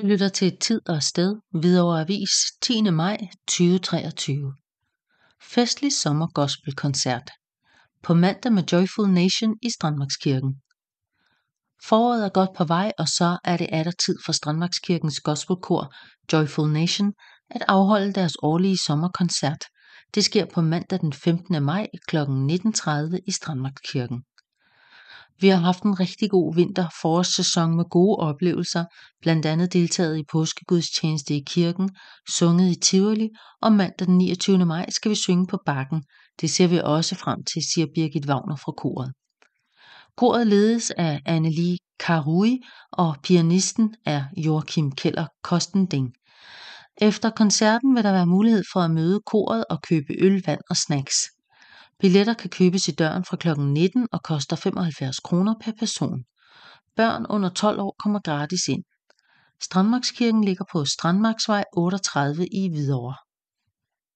Du lytter til Tid og Sted, Hvidovre Avis, 10. maj 2023. Festlig sommergospelkoncert. På mandag med Joyful Nation i Strandmarkskirken. Foråret er godt på vej, og så er det atter tid for Strandmarkskirkens gospelkor Joyful Nation at afholde deres årlige sommerkoncert. Det sker på mandag den 15. maj kl. 19.30 i Strandmarkskirken. Vi har haft en rigtig god vinter forårssæson med gode oplevelser, blandt andet deltaget i påskegudstjeneste i kirken, sunget i Tivoli, og mandag den 29. maj skal vi synge på Bakken. Det ser vi også frem til, siger Birgit Wagner fra koret. Koret ledes af Annelie Karui, og pianisten er Joachim Keller Kostending. Efter koncerten vil der være mulighed for at møde koret og købe øl, vand og snacks. Billetter kan købes i døren fra kl. 19 og koster 75 kroner per person. Børn under 12 år kommer gratis ind. Strandmarkskirken ligger på Strandmarksvej 38 i Hvidovre.